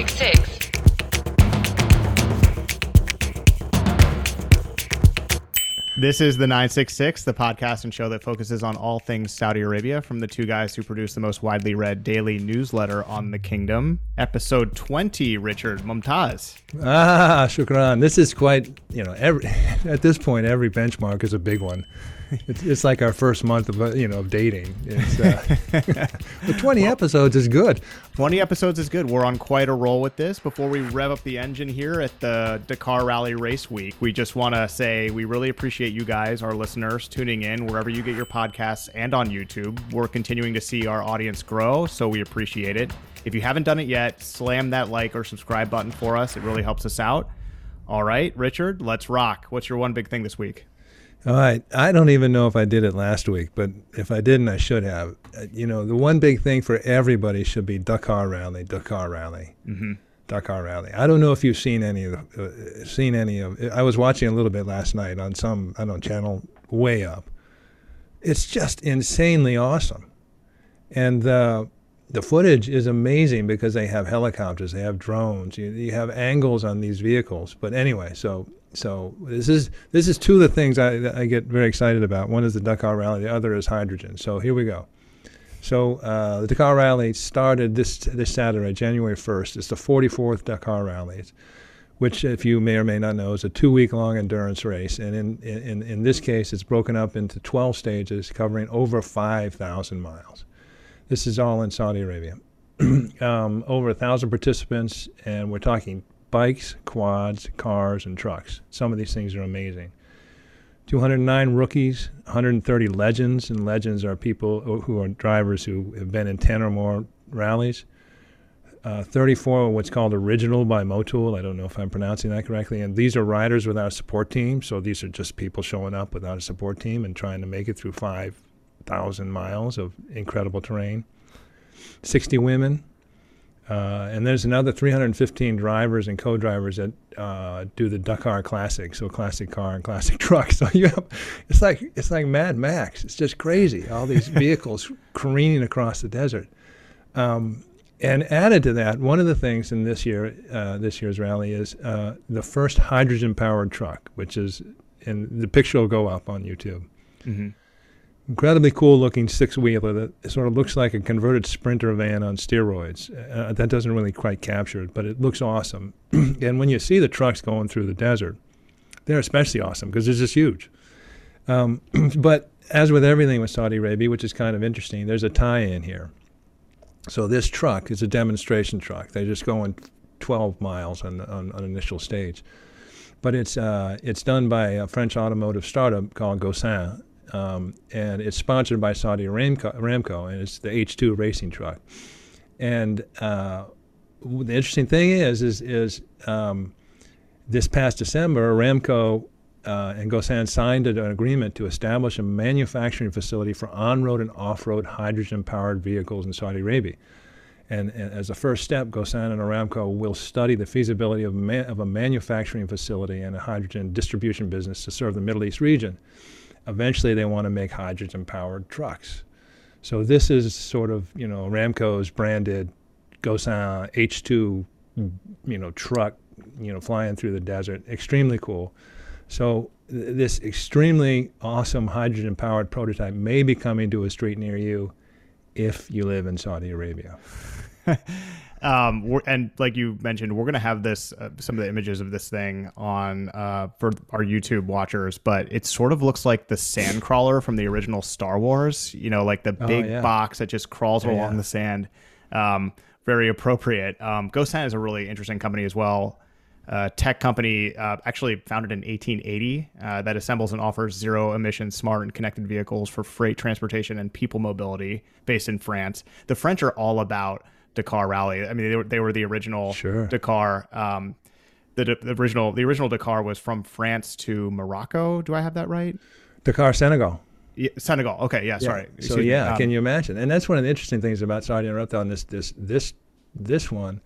966. This is the 966, the podcast and show that focuses on all things Saudi Arabia from the two guys who produce the most widely read daily newsletter on the kingdom. Episode 20, Richard Mumtaz. Ah, shukran. This is quite, you know, every at this point, every benchmark is a big one. It's, it's like our first month of, uh, you know, of dating. It's, uh, but 20 episodes is good. 20 episodes is good. We're on quite a roll with this. Before we rev up the engine here at the Dakar Rally Race Week, we just want to say we really appreciate you guys, our listeners, tuning in wherever you get your podcasts and on YouTube. We're continuing to see our audience grow, so we appreciate it. If you haven't done it yet, slam that like or subscribe button for us. It really helps us out. All right, Richard, let's rock. What's your one big thing this week? All right. I don't even know if I did it last week, but if I didn't, I should have. Uh, You know, the one big thing for everybody should be Dakar Rally, Dakar Rally, Mm-hmm. Dakar Rally. I don't know if you've seen any of, uh, seen any of. I was watching a little bit last night on some, I don't know, channel way up. It's just insanely awesome, and uh, the footage is amazing because they have helicopters, they have drones, you, you have angles on these vehicles. But anyway, so so this is this is two of the things I, I get very excited about. One is the Dakar Rally, the other is hydrogen. So here we go. So uh, the Dakar Rally started this this Saturday, January 1st. It's the 44th Dakar Rally, which, if you may or may not know, is a two-week-long endurance race. And in, in in this case, it's broken up into 12 stages, covering over 5,000 miles. This is all in Saudi Arabia. um, over a thousand participants, and we're talking bikes, quads, cars, and trucks. Some of these things are amazing. 209 rookies, 130 legends, and legends are people who are drivers who have been in 10 or more rallies. Uh, 34 are what's called original by Motul. I don't know if I'm pronouncing that correctly. And these are riders without a support team. So these are just people showing up without a support team and trying to make it through 5,000 miles of incredible terrain. 60 women, uh, and there's another 315 drivers and co-drivers that uh, do the Dakar Classic, so classic car and classic truck. So you have, it's like it's like Mad Max. It's just crazy. All these vehicles careening across the desert. Um, and added to that, one of the things in this year, uh, this year's rally is uh, the first hydrogen-powered truck, which is, and the picture will go up on YouTube Mm-hmm. Incredibly cool looking six wheeler that sort of looks like a converted sprinter van on steroids. Uh, that doesn't really quite capture it, but it looks awesome. and when you see the trucks going through the desert, they're especially awesome because it's just huge. Um, but as with everything with Saudi Arabia, which is kind of interesting, there's a tie in here. So this truck is a demonstration truck. They're just going 12 miles on, on, on initial stage. But it's, uh, it's done by a French automotive startup called Gaussin, um, and it's sponsored by Saudi Aramco, Aramco, and it's the H2 racing truck. And uh, the interesting thing is, is, is um, this past December, Aramco uh, and Gaussin signed an agreement to establish a manufacturing facility for on-road and off-road hydrogen-powered vehicles in Saudi Arabia. And, and as a first step, Gaussin and Aramco will study the feasibility of, ma- of a manufacturing facility and a hydrogen distribution business to serve the Middle East region eventually they want to make hydrogen powered trucks. So this is sort of, you know, Ramco's branded Gaussin uh, H2, you know, truck, you know, flying through the desert. Extremely cool. So th- this extremely awesome hydrogen powered prototype may be coming to a street near you if you live in Saudi Arabia. Um, we're, and like you mentioned, we're gonna have this uh, some of the images of this thing on uh, for our YouTube watchers, but it sort of looks like the sand crawler from the original Star Wars. You know, like the Oh, big yeah. box that just crawls Yeah, along yeah. the sand. Um, very appropriate. Um, Gaussin is a really interesting company as well. Uh, tech company uh, actually founded in 1880 uh, that assembles and offers zero emission smart and connected vehicles for freight transportation and people mobility based in France. The French are all about Dakar Rally. I mean, they were, they were the original Sure. Dakar. Um, the, the original the original Dakar was from France to Morocco. Do I have that right? Dakar, Senegal. Yeah, Senegal. Okay, yeah, sorry. So Excuse me. yeah, Um, can you imagine? And that's one of the interesting things about Saudi Arabia on this this this this one.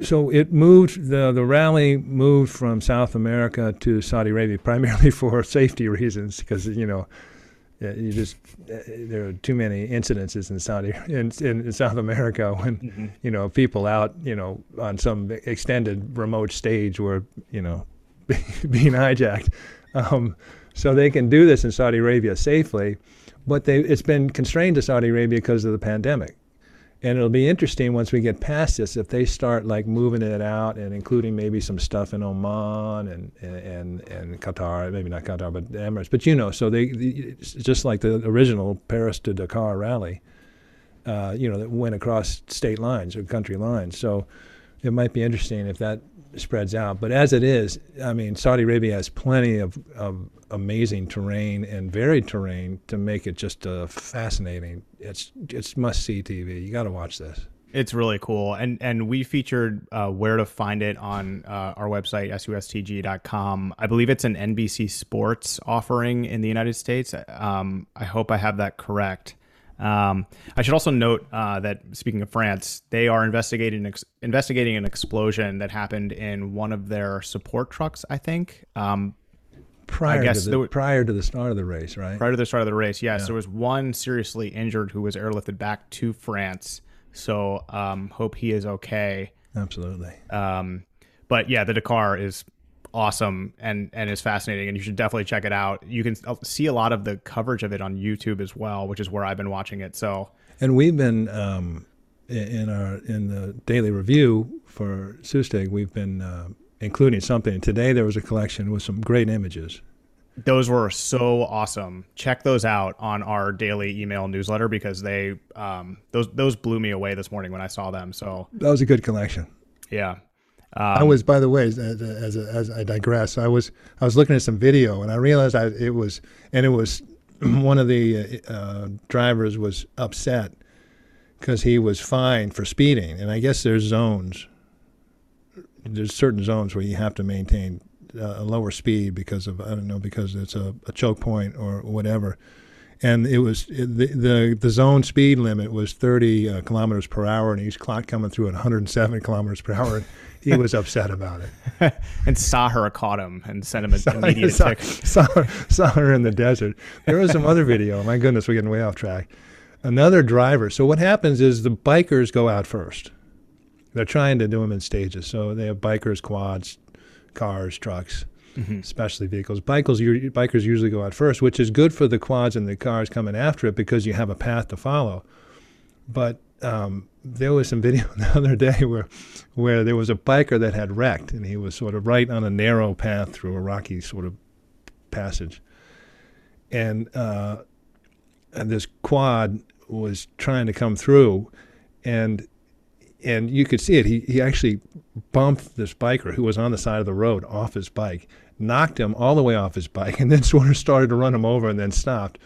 So it moved the the rally moved from South America to Saudi Arabia primarily for safety reasons because you know uh, you just uh, there are too many incidences in Saudi in, in, in South America when mm-hmm. you know people out you know on some extended remote stage were you know being hijacked. Um, so they can do this in Saudi Arabia safely, but they, it's been constrained to Saudi Arabia because of the pandemic. And it'll be interesting once we get past this if they start like moving it out and including maybe some stuff in Oman and and and Qatar, maybe not Qatar, but the Emirates. But you know, so they, just like the original Paris to Dakar rally, uh, you know, that went across state lines or country lines. So it might be interesting if that spreads out. But as it is, I mean, Saudi Arabia has plenty of, of amazing terrain and varied terrain to make it just uh, fascinating. It's it's must see TV. You got to watch this. It's really cool, and and we featured uh, where to find it on uh, our website sustg.com. I believe it's an NBC Sports offering in the United States. Um, I hope I have that correct. Um, I should also note uh, that speaking of France, they are investigating ex- investigating an explosion that happened in one of their support trucks. I think. Um, prior I to the, prior to the start of the race, right? Prior to the start of the race, yes. Yeah. There was one seriously injured who was airlifted back to France. So um, hope he is okay. Absolutely. Um, but yeah, the Dakar is awesome and and is fascinating and you should definitely check it out. You can see a lot of the coverage of it on youtube as well which is where i've been watching it so. And we've been um, in our in the daily review for Sustig, we've been uh, including something. Today there was a collection with some great images. Those were so awesome. Check those out on our daily email newsletter because they um, those those blew me away this morning when i saw them so. That was a good collection. Yeah um, I was, by the way, as, as, as, I digress, I was I was looking at some video and I realized I, it was and it was one of the uh, drivers was upset because he was fined for speeding, and I guess there's zones. There's certain zones where you have to maintain uh, a lower speed because of I don't know because it's a, a choke point or whatever and it was the the, the zone speed limit was 30 uh, kilometers per hour, and he's clock coming through at 107 kilometers per hour. he was upset about it. and Sahara caught him and sent him an saw, immediate saw, saw, saw, her in the desert. There was some other video. My goodness, we're getting way off track. Another driver. So what happens is the bikers go out first. They're trying to do them in stages. So they have bikers, quads, cars, trucks mm-hmm. especially vehicles. Bikers, bikers usually go out first, which is good for the quads and the cars coming after it because you have a path to follow. But um, there was some video the other day where where there was a biker that had wrecked, and he was sort of right on a narrow path through a rocky sort of passage, and uh, and this quad was trying to come through, and and you could see it. He he actually bumped this biker who was on the side of the road off his bike, knocked him all the way off his bike, and then sort of started to run him over and then stopped,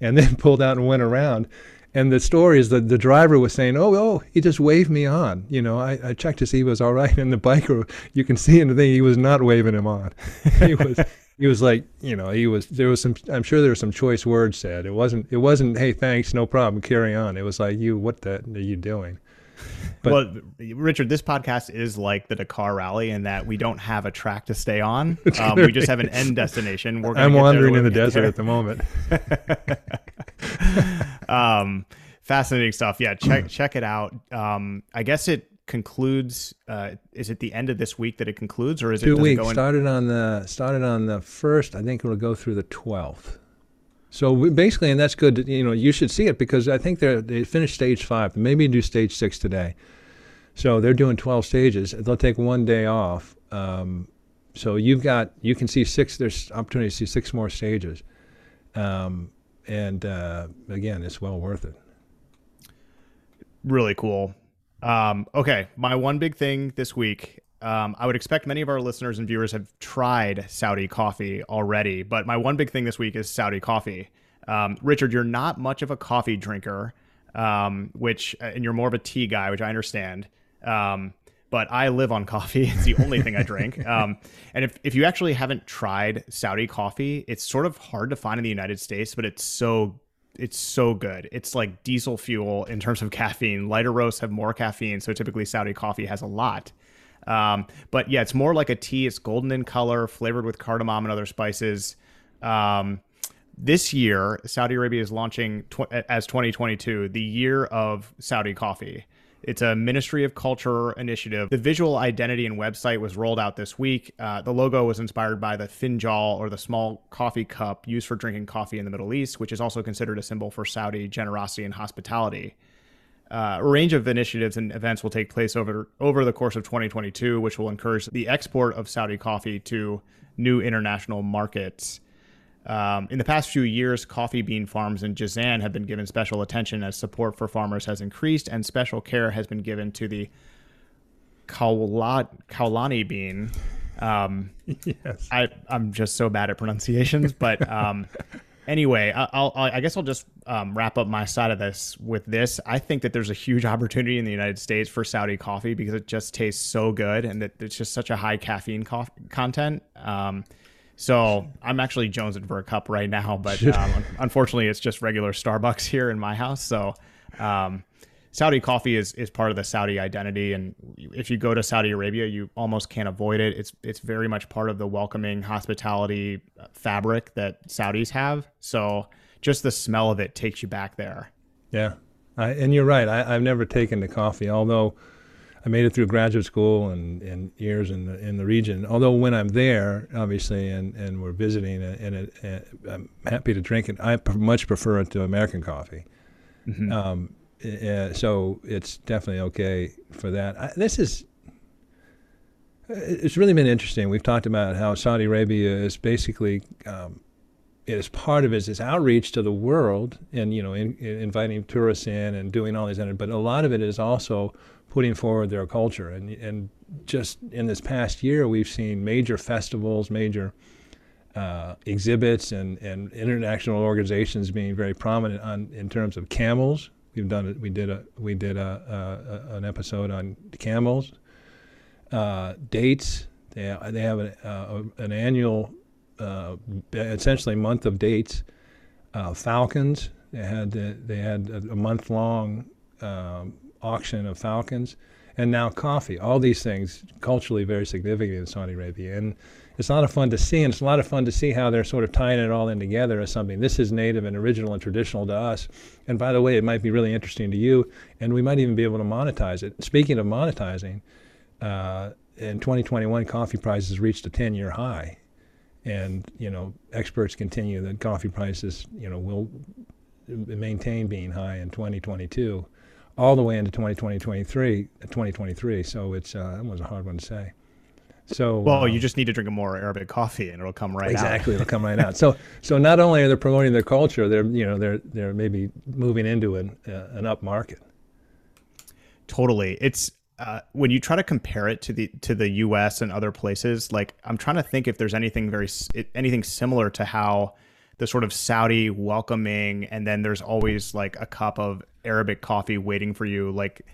and then pulled out and went around. And the story is that the driver was saying, "Oh, oh, he just waved me on. You know, I, I checked to see he was all right." And the biker, you can see in the thing, he was not waving him on. he was, he was like, you know, he was. There was some. I'm sure there were some choice words said. It wasn't. It wasn't. Hey, thanks, no problem, carry on. It was like, you, what the are you doing? But, well, Richard, this podcast is like the Dakar Rally in that we don't have a track to stay on. Um, we just have an end destination. We're I'm wandering in the desert there. at the moment. um, fascinating stuff. Yeah, check check it out. Um, I guess it concludes. Uh, is it the end of this week that it concludes, or is two it weeks? It started on the started on the first. I think it'll go through the twelfth. So basically, and that's good. You know, you should see it because I think they they finished stage five. Maybe do stage six today. So they're doing 12 stages. They'll take one day off. Um, so you've got you can see six. There's opportunity to see six more stages, um, and uh, again, it's well worth it. Really cool. Um, okay, my one big thing this week. Um, I would expect many of our listeners and viewers have tried Saudi coffee already, but my one big thing this week is Saudi coffee. Um, Richard, you're not much of a coffee drinker, um, which and you're more of a tea guy, which I understand. Um, but I live on coffee. It's the only thing I drink. Um, and if, if you actually haven't tried Saudi coffee, it's sort of hard to find in the United States, but it's so it's so good. It's like diesel fuel in terms of caffeine. Lighter roasts have more caffeine, so typically Saudi coffee has a lot. Um, but yeah, it's more like a tea. It's golden in color, flavored with cardamom and other spices. Um, This year, Saudi Arabia is launching tw- as 2022 the year of Saudi coffee. It's a Ministry of Culture initiative. The visual identity and website was rolled out this week. Uh, the logo was inspired by the finjal or the small coffee cup used for drinking coffee in the Middle East, which is also considered a symbol for Saudi generosity and hospitality. Uh, a range of initiatives and events will take place over over the course of 2022, which will encourage the export of Saudi coffee to new international markets. Um, in the past few years, coffee bean farms in Jazan have been given special attention as support for farmers has increased, and special care has been given to the Khawlani bean. Um, yes, I, I'm just so bad at pronunciations, but um, anyway, I'll, I'll, i guess I'll just um, wrap up my side of this with this. I think that there's a huge opportunity in the United States for Saudi coffee because it just tastes so good and that it's just such a high caffeine content. So I'm actually jonesing for a cup right now, but um, unfortunately, it's just regular Starbucks here in my house. So um, Saudi coffee is is part of the Saudi identity, and if you go to Saudi Arabia, you almost can't avoid it. It's it's very much part of the welcoming hospitality uh, fabric that Saudis have. So just the smell of it takes you back there. Yeah, I, and you're right. I, have never taken the coffee, although I made it through graduate school and, and years in the, in the region. Although when I'm there, obviously, and, and we're visiting, and, it, and I'm happy to drink it. I much prefer it to American coffee. Mm-hmm. Um, uh, so it's definitely okay for that. I, this is it's really been interesting. We've talked about how Saudi Arabia is basically um, is part of it is outreach to the world and you know in, in inviting tourists in and doing all these but a lot of it is also putting forward their culture and and just in this past year we've seen major festivals major uh, exhibits and, and international organizations being very prominent on in terms of camels We've done. We did a we did a, a, a an episode on camels, uh, dates. They they have an, uh, an annual, uh, essentially month of dates. Uh, falcons. They had they had a, month long um, auction of falcons, and now coffee. All these things culturally very significant in Saudi Arabia, and it's a lot of fun to see, and it's a lot of fun to see how they're sort of tying it all in together as something. This is native and original and traditional to us. And by the way, it might be really interesting to you, and we might even be able to monetize it. Speaking of monetizing, uh, in 2021, coffee prices reached a 10-year high, and you know experts continue that coffee prices, you know, will maintain being high in 2022, all the way into 2020, 2023. So it's uh, that was a hard one to say. So well, um, you just need to drink a more Arabic coffee, and it'll come right exactly, out. Exactly, it'll come right out. So so not only are they promoting their culture, they're you know they're they're maybe moving into an uh, an up market. Totally, it's uh, when you try to compare it to the to the U.S. and other places. Like I'm trying to think if there's anything very anything similar to how the sort of Saudi welcoming, and then there's always like a cup of Arabic coffee waiting for you, like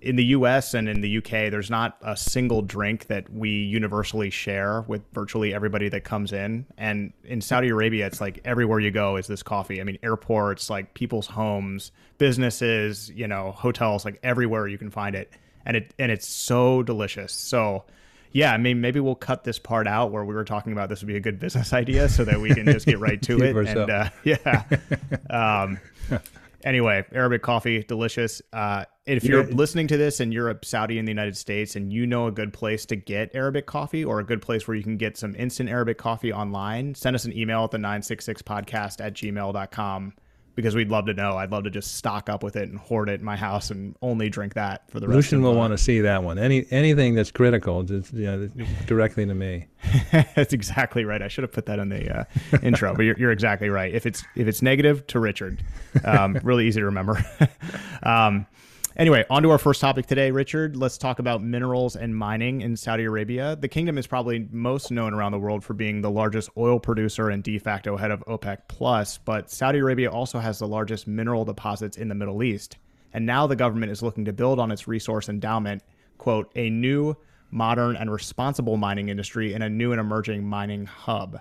in the US and in the UK, there's not a single drink that we universally share with virtually everybody that comes in. And in Saudi Arabia, it's like everywhere you go is this coffee. I mean, airports, like people's homes, businesses, you know, hotels, like everywhere you can find it. And it and it's so delicious. So yeah, I mean, maybe we'll cut this part out where we were talking about this would be a good business idea so that we can just get right to it. and uh, yeah. Um, anyway, Arabic coffee, delicious. Uh, if you're yeah. listening to this and you're a Saudi in the United States and you know a good place to get Arabic coffee or a good place where you can get some instant Arabic coffee online, send us an email at the 966podcast at gmail.com because we'd love to know. I'd love to just stock up with it and hoard it in my house and only drink that for the rest. Lucien will want to see that one. Any anything that's critical, just, yeah, directly to me. that's exactly right. I should have put that in the uh, intro, but you're, you're, exactly right. If it's if it's negative to Richard, um, really easy to remember. um, Anyway, on to our first topic today, Richard. Let's talk about minerals and mining in Saudi Arabia. The kingdom is probably most known around the world for being the largest oil producer and de facto head of OPEC Plus, but Saudi Arabia also has the largest mineral deposits in the Middle East. And now the government is looking to build on its resource endowment, quote, a new, modern, and responsible mining industry in a new and emerging mining hub.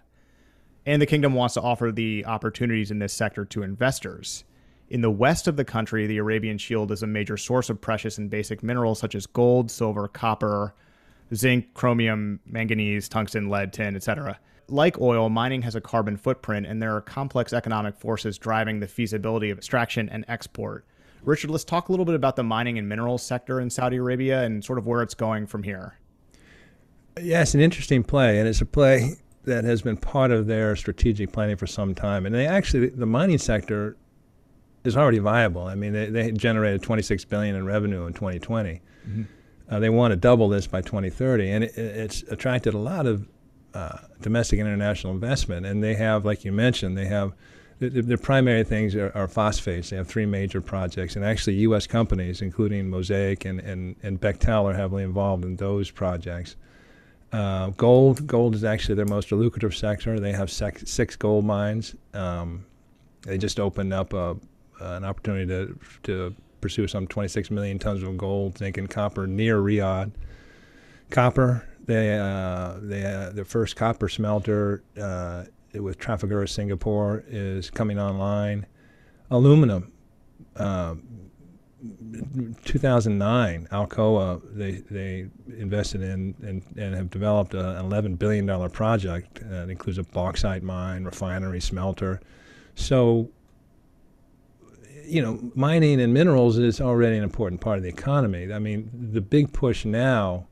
And the kingdom wants to offer the opportunities in this sector to investors. In the west of the country, the Arabian Shield is a major source of precious and basic minerals such as gold, silver, copper, zinc, chromium, manganese, tungsten, lead, tin, etc. like oil, mining has a carbon footprint, and there are complex economic forces driving the feasibility of extraction and export. Richard, let's talk a little bit about the mining and minerals sector in Saudi Arabia and sort of where it's going from here. Yeah, it's an interesting play, and it's a play that has been part of their strategic planning for some time. And they actually, the mining sector is already viable. I mean, they, they generated 26 billion in revenue in 2020. Mm-hmm. Uh, they want to double this by 2030, and it, it's attracted a lot of uh, domestic and international investment. And they have, like you mentioned, they have the, the primary things are, are, phosphates. They have three major projects, and actually, U.S. companies, including Mosaic and, and, and Bechtel, are heavily involved in those projects. Uh, gold, gold is actually their most lucrative sector. They have six, six gold mines. Um, they just opened up a, an opportunity to to pursue some 26 million tons of gold, zinc, and copper near Riyadh. Copper, they uh, they uh, the first copper smelter uh, with Trafigura Singapore is coming online. Aluminum, uh, 2009, Alcoa they they invested in and, and have developed an 11 billion dollar project that includes a bauxite mine, refinery, smelter. So, you know, mining and minerals is already an important part of the economy. I mean, the big push now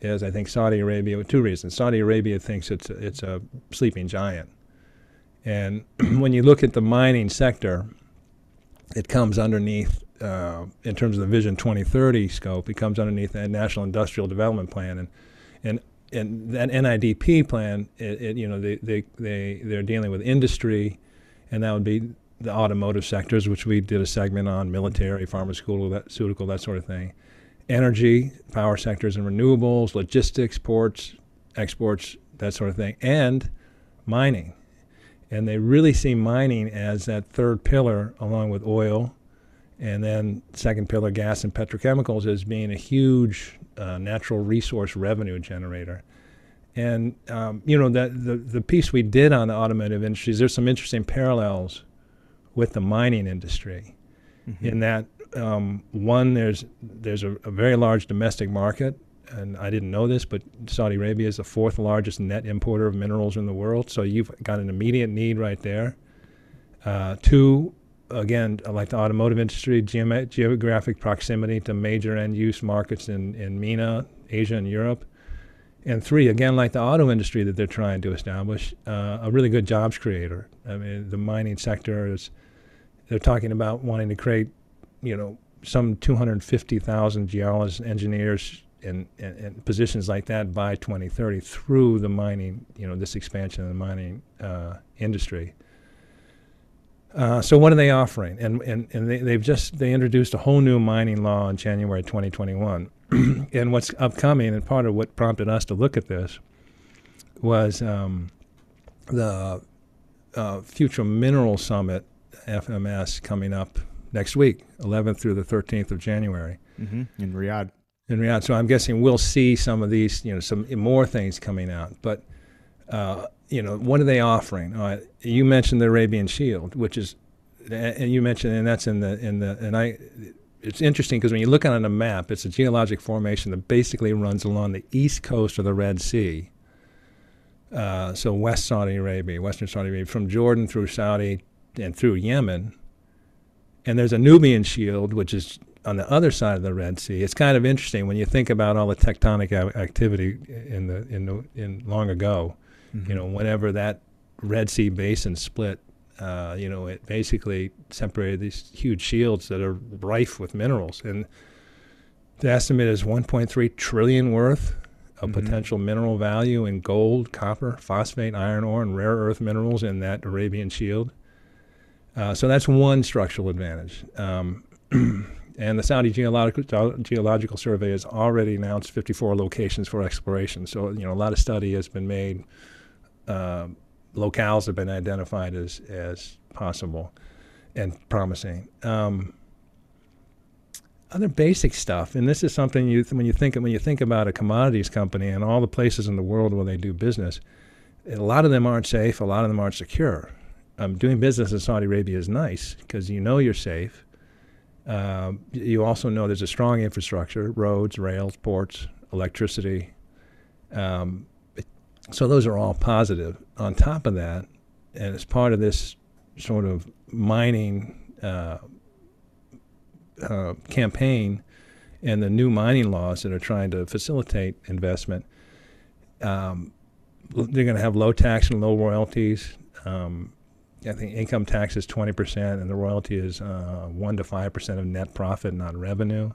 is I think Saudi Arabia two reasons. Saudi Arabia thinks it's a, it's a sleeping giant, and when you look at the mining sector, it comes underneath uh, in terms of the Vision 2030 scope. It comes underneath that National Industrial Development Plan, and and and that NIDP plan, it, it, you know, they, they, they, they're dealing with industry, and that would be the automotive sectors, which we did a segment on, military, pharmaceutical, that, sort of thing energy, power sectors and renewables, logistics, ports, exports, that sort of thing, and mining. And they really see mining as that third pillar, along with oil, and then second pillar, gas and petrochemicals, as being a huge uh, natural resource revenue generator. And um, you know that the the piece we did on the automotive industries, there's some interesting parallels with the mining industry, mm-hmm. in that um, one, there's there's a, a, very large domestic market, and I didn't know this, but Saudi Arabia is the fourth largest net importer of minerals in the world. So you've got an immediate need right there. Uh, two, again, like the automotive industry, geographic proximity to major end-use markets in in MENA, Asia, and Europe. And three, again, like the auto industry that they're trying to establish, uh, a really good jobs creator. I mean, the mining sector is, they're talking about wanting to create you know, some 250,000 geologists, engineers, and, and, and, positions like that by 2030 through the mining, you know, this expansion of the mining uh, industry. Uh, so what are they offering? And and, and they, they've just they introduced a whole new mining law in January 2021. and what's upcoming, and part of what prompted us to look at this, was um, the uh, Future Mineral Summit, FMS, coming up next week, 11th through the 13th of January. Mm-hmm. In Riyadh. In Riyadh. So I'm guessing we'll see some of these, you know, some more things coming out. But, uh, you know, what are they offering? Uh, you mentioned the Arabian Shield, which is, and you mentioned, and that's in the, in the, and I, it's interesting because when you look on a map, it's a geologic formation that basically runs along the east coast of the Red Sea. Uh, so West Saudi Arabia, Western Saudi Arabia, from Jordan through Saudi and through Yemen, and there's a Nubian shield, which is on the other side of the Red Sea. It's kind of interesting when you think about all the tectonic activity in the in the, in long ago. Mm-hmm. You know, whenever that Red Sea basin split, uh, you know, it basically separated these huge shields that are rife with minerals, and the estimate is 1.3 trillion worth of mm-hmm. potential mineral value in gold, copper, phosphate, iron ore, and rare earth minerals in that Arabian Shield. Uh, so that's one structural advantage. Um, and the Saudi Geological, Geological Survey has already announced 54 locations for exploration. So, you know, a lot of study has been made. Uh, locales have been identified as, as possible and promising. Um, other basic stuff, and this is something you when you think when you think about a commodities company and all the places in the world where they do business, a lot of them aren't safe. A lot of them aren't secure um, doing business in Saudi Arabia is nice because you know you're safe. Uh, you also know there's a strong infrastructure roads, rails, ports, electricity. Um, So those are all positive. On top of that, and as part of this sort of mining uh, uh, campaign and the new mining laws that are trying to facilitate investment, um, they're going to have low tax and low royalties. Um, I think income tax is 20%, and the royalty is uh, 1 to 5% of net profit, not revenue.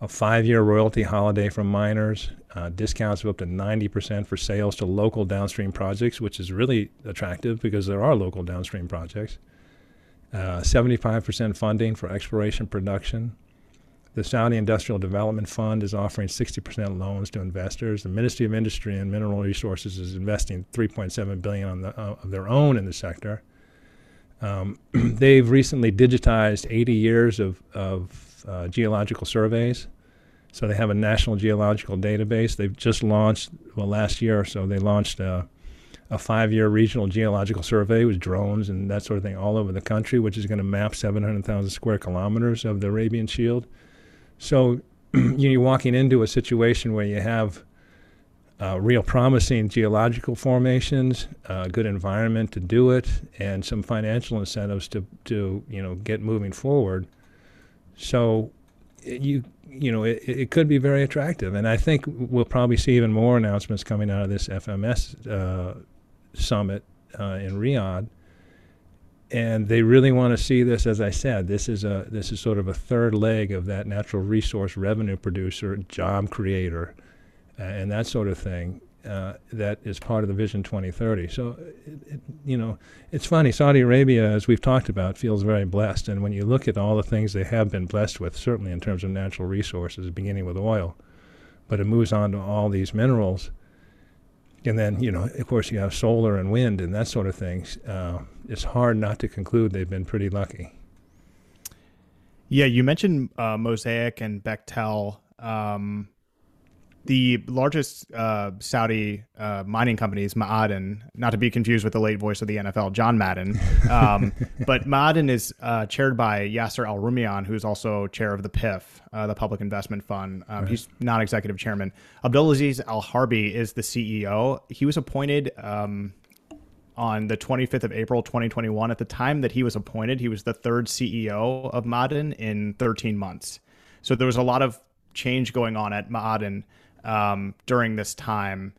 A five year royalty holiday from miners, uh, discounts of up to 90% for sales to local downstream projects, which is really attractive because there are local downstream projects. Uh, 75% funding for exploration production. The Saudi Industrial Development Fund is offering 60% loans to investors. The Ministry of Industry and Mineral Resources is investing 3.7 billion on the, uh, of their own in the sector. Um, they've recently digitized 80 years of, of uh, geological surveys. So they have a national geological database. They've just launched, well, last year or so, they launched a, a five year regional geological survey with drones and that sort of thing all over the country, which is going to map 700,000 square kilometers of the Arabian Shield. So you're walking into a situation where you have uh, real promising geological formations, a uh, good environment to do it, and some financial incentives to, to you know get moving forward. So you you know it, it could be very attractive, and I think we'll probably see even more announcements coming out of this FMS uh, summit uh, in Riyadh. And they really want to see this, as I said, this is a this is sort of a third leg of that natural resource revenue producer, job creator and that sort of thing. Uh, that is part of the Vision 2030. So, it, it, you know, it's funny. Saudi Arabia, as we've talked about, feels very blessed. And when you look at all the things they have been blessed with, certainly in terms of natural resources, beginning with oil, but it moves on to all these minerals. And then, you know, of course, you have solar and wind and that sort of things. Uh, it's hard not to conclude they've been pretty lucky. Yeah, you mentioned uh, Mosaic and Bechtel. Um, the largest uh, Saudi uh, mining company is Ma'aden, not to be confused with the late voice of the NFL, John Madden. Um, but Ma'aden is uh, chaired by Yasser Al Rumayyan, who's also chair of the PIF, uh, the Public Investment Fund. Um, right. He's non executive chairman. Abdulaziz Al Harbi is the CEO. He was appointed um, on the 25th of April, 2021. At the time that he was appointed, he was the third CEO of Ma'aden in 13 months. So there was a lot of change going on at Ma'aden um, during this time.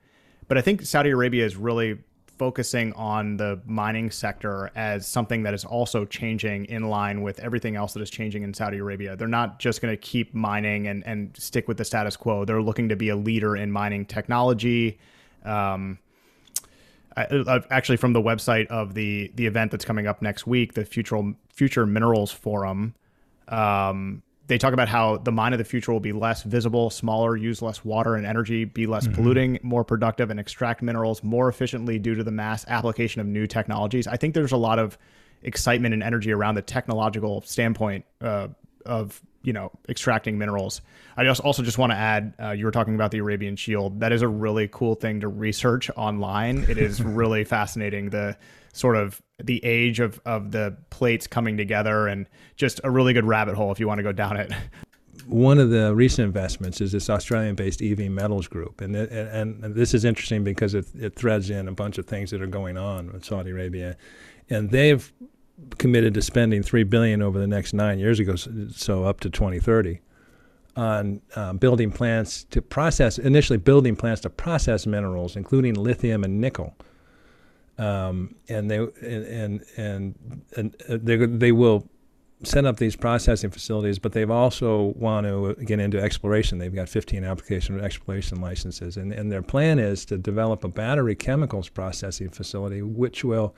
But I think Saudi Arabia is really focusing on the mining sector as something that is also changing in line with everything else that is changing in Saudi Arabia. They're not just going to keep mining and, and stick with the status quo. They're looking to be a leader in mining technology. Um, I, actually, from the website of the the event that's coming up next week, the Future Future Minerals Forum, um, they talk about how the mine of the future will be less visible, smaller, use less water and energy, be less mm-hmm. polluting, more productive, and extract minerals more efficiently due to the mass application of new technologies. I think there's a lot of excitement and energy around the technological standpoint uh, of you know extracting minerals. I just also just want to add, uh, you were talking about the Arabian Shield. That is a really cool thing to research online. It is really fascinating. The sort of the age of, of the plates coming together and just a really good rabbit hole if you want to go down it. One of the recent investments is this Australian-based EV Metals Group, and it, and, this is interesting because it, it threads in a bunch of things that are going on with Saudi Arabia, and they've committed to spending three billion over the next nine years ago, so up to 2030, on uh, building plants to process initially building plants to process minerals, including lithium and nickel um, and they and and and uh, they they will set up these processing facilities, but they've also want to get into exploration. They've got 15 application exploration licenses, and, and their plan is to develop a battery chemicals processing facility, which will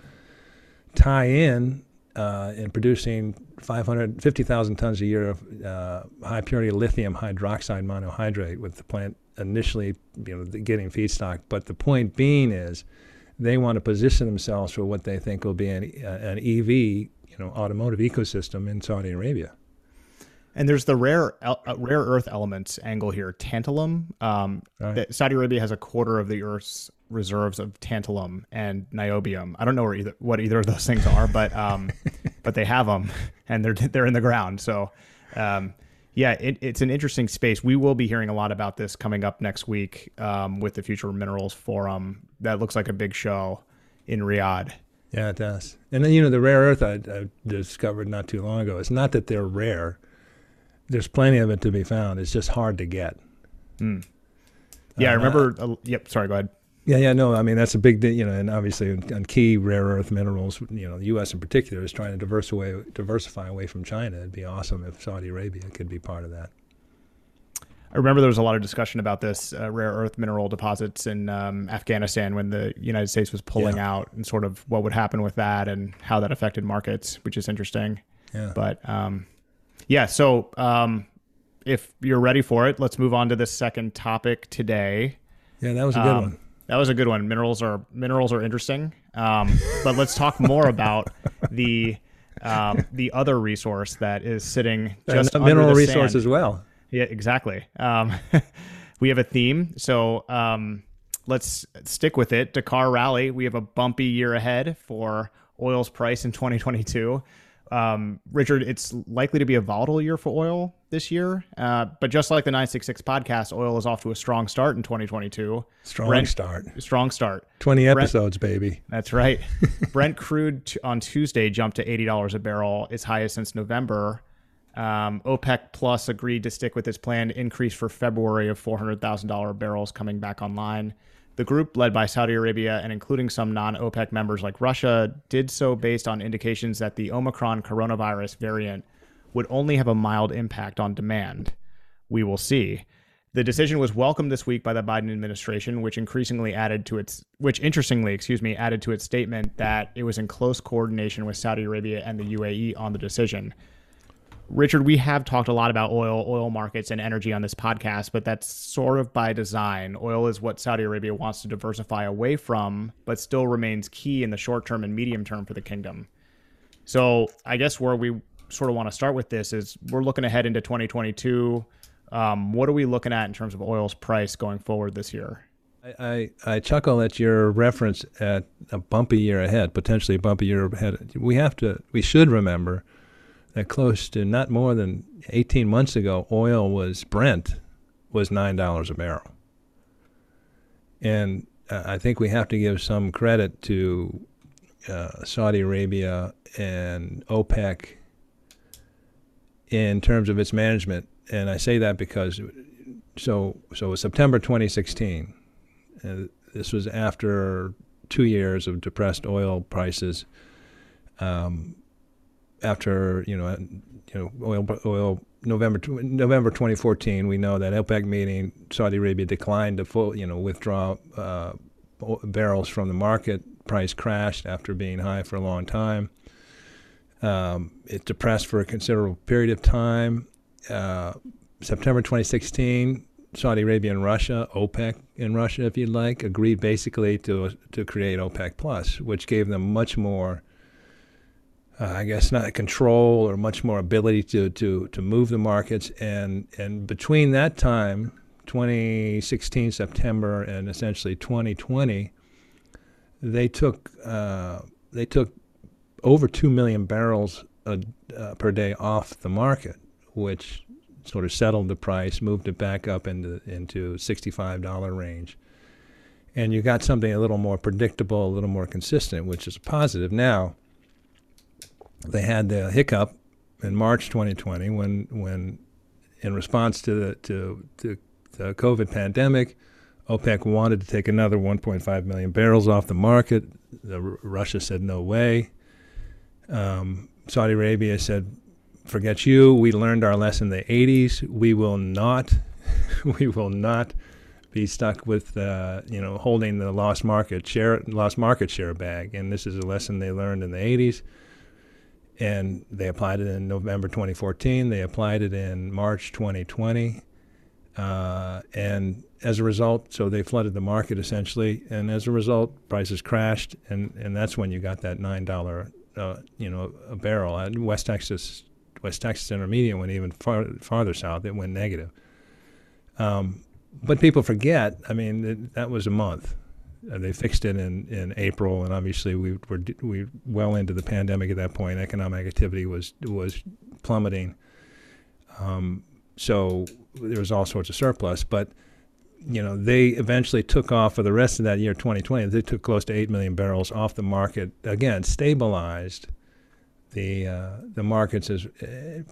tie in uh, in producing 550,000 tons a year of uh, high purity lithium hydroxide monohydrate with the plant initially you know getting feedstock. But the point being is they want to position themselves for what they think will be an, an EV, you know, automotive ecosystem in Saudi Arabia. And there's the rare uh, rare earth elements angle here, tantalum. Um, right. Saudi Arabia has a quarter of the Earth's reserves of tantalum and niobium. I don't know either, what either of those things are, but um, but they have them, and they're they're in the ground. So um, Yeah, it, it's an interesting space. We will be hearing a lot about this coming up next week um, with the Future Minerals Forum. That looks like a big show in Riyadh. Yeah, it does. And then you know the rare earth I, I discovered not too long ago. It's not that they're rare. There's plenty of it to be found. It's just hard to get. Mm. Yeah, uh, I remember. Uh, yep. Sorry. Go ahead. Yeah, yeah, no. I mean, that's a big, you know, and obviously on key rare earth minerals, you know, the U.S. in particular is trying to diversify diversify away from China. It'd be awesome if Saudi Arabia could be part of that. I remember there was a lot of discussion about this uh, rare earth mineral deposits in um, Afghanistan when the United States was pulling yeah. out, and sort of what would happen with that and how that affected markets, which is interesting. Yeah. But um, yeah, so um, if you're ready for it, let's move on to the second topic today. Yeah, that was a good um, one. That was a good one. Minerals are minerals are interesting, um, but let's talk more about the um, the other resource that is sitting just a mineral resource as well. Yeah, exactly. Um, we have a theme, so um, let's stick with it. Dakar Rally. We have a bumpy year ahead for oil's price in 2022. Um, Richard, it's likely to be a volatile year for oil this year. Uh, but just like the 966 podcast, oil is off to a strong start in 2022. Strong Brent, start. Strong start. 20 episodes, Brent, baby. That's right. Brent crude t- on Tuesday jumped to $80 a barrel, its highest since November. Um, OPEC Plus agreed to stick with its planned increase for February of $400,000 barrels coming back online. The group, led by Saudi Arabia and including some non OPEC members like Russia, did so based on indications that the Omicron coronavirus variant would only have a mild impact on demand. We will see. The decision was welcomed this week by the Biden administration, which increasingly added to its, which interestingly, excuse me, added to its statement that it was in close coordination with Saudi Arabia and the UAE on the decision. Richard, we have talked a lot about oil, oil markets, and energy on this podcast, but that's sort of by design. Oil is what Saudi Arabia wants to diversify away from, but still remains key in the short term and medium term for the kingdom. So, I guess where we sort of want to start with this is we're looking ahead into 2022. Um, what are we looking at in terms of oil's price going forward this year? I, I, I chuckle at your reference at a bumpy year ahead, potentially a bumpy year ahead. We have to, we should remember that close to not more than 18 months ago, oil was Brent was nine dollars a barrel, and uh, I think we have to give some credit to uh, Saudi Arabia and OPEC in terms of its management. And I say that because so so September 2016. Uh, this was after two years of depressed oil prices. Um, after you know you know oil oil November November 2014, we know that OPEC meeting Saudi Arabia declined to full you know withdraw uh, barrels from the market. Price crashed after being high for a long time. Um, it depressed for a considerable period of time. Uh, September 2016, Saudi Arabia and Russia, OPEC and Russia, if you'd like, agreed basically to to create OPEC Plus, which gave them much more uh, I guess not control or much more ability to, to, to move the markets. And, and between that time, 2016 September and essentially 2020, they took uh, they took over two million barrels a, uh, per day off the market, which sort of settled the price, moved it back up into into $65 range, and you got something a little more predictable, a little more consistent, which is positive. Now, they had the hiccup in March 2020 when when in response to the to, to the COVID pandemic, OPEC wanted to take another 1.5 million barrels off the market. The, Russia said no way. Um, Saudi Arabia said, "Forget you. We learned our lesson in the 80s. We will not, we will not be stuck with uh, you know holding the lost market share lost market share bag. And this is a lesson they learned in the 80s and they applied it in November 2014. They applied it in March 2020, uh, and as a result, so they flooded the market essentially, and as a result, prices crashed, and, and that's when you got that nine dollar, uh, you know, a barrel. At West Texas, West Texas Intermediate went even far, farther south. It went negative. Um, but people forget. I mean, that was a month. Uh, they fixed it in, in April, and obviously we were we well into the pandemic at that point. Economic activity was was plummeting. Um, so there was all sorts of surplus. But you know, they eventually took off for the rest of that year, 2020. They took close to eight million barrels off the market. Again, stabilized the uh, the markets as uh,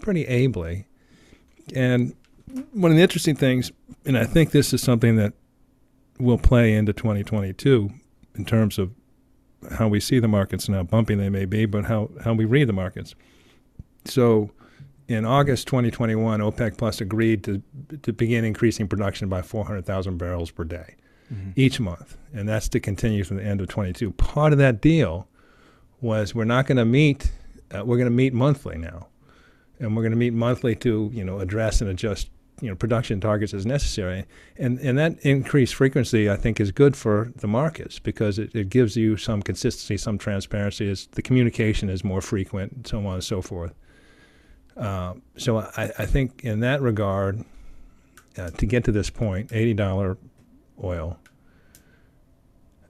pretty ably. And one of the interesting things, and I think this is something that will play into 2022 in terms of how we see the markets now, bumpy they may be, but how, how we read the markets. So in August 2021, OPEC Plus agreed to, to begin increasing production by 400,000 barrels per day mm-hmm. each month. And that's to continue from the end of 22. Part of that deal was we're not going to meet, uh, we're going to meet monthly now. And we're going to meet monthly to, you know, address and adjust you know production targets as necessary, and and that increased frequency I think is good for the markets because it, it gives you some consistency, some transparency. As the communication is more frequent, and so on and so forth. Uh, so I, I think in that regard, uh, to get to this point, eighty dollar oil.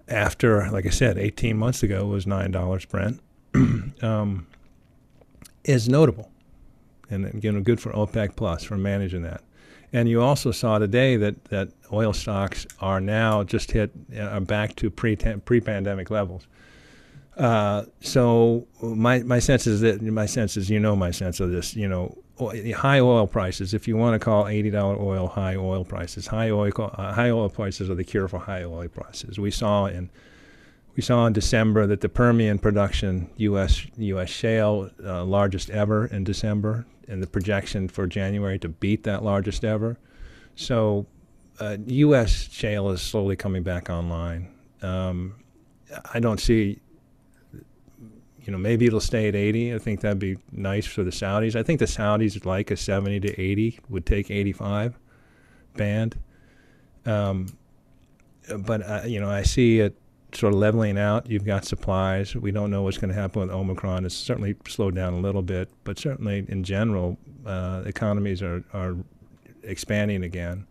After, like I said, 18 months ago was nine dollars Brent, um, is notable, and again, good for OPEC Plus for managing that. And you also saw today that, that oil stocks are now just hit uh, back to pre pre pandemic levels. Uh, so my my sense is that my sense is you know my sense of this you know high oil prices if you want to call eighty dollar oil high oil prices high oil uh, high oil prices are the cure for high oil prices. We saw in we saw in December that the Permian production U.S. U.S. shale uh, largest ever in December and the projection for January to beat that largest ever. So, uh, U.S. shale is slowly coming back online. Um, I don't see, you know, maybe it'll stay at 80. I think that'd be nice for the Saudis. I think the Saudis would like a 70 to 80, would take 85 band. Um, but, uh, you know, I see it sort of leveling out. You've got supplies. We don't know what's going to happen with Omicron. It's certainly slowed down a little bit, but certainly in general, uh, economies are, are expanding again.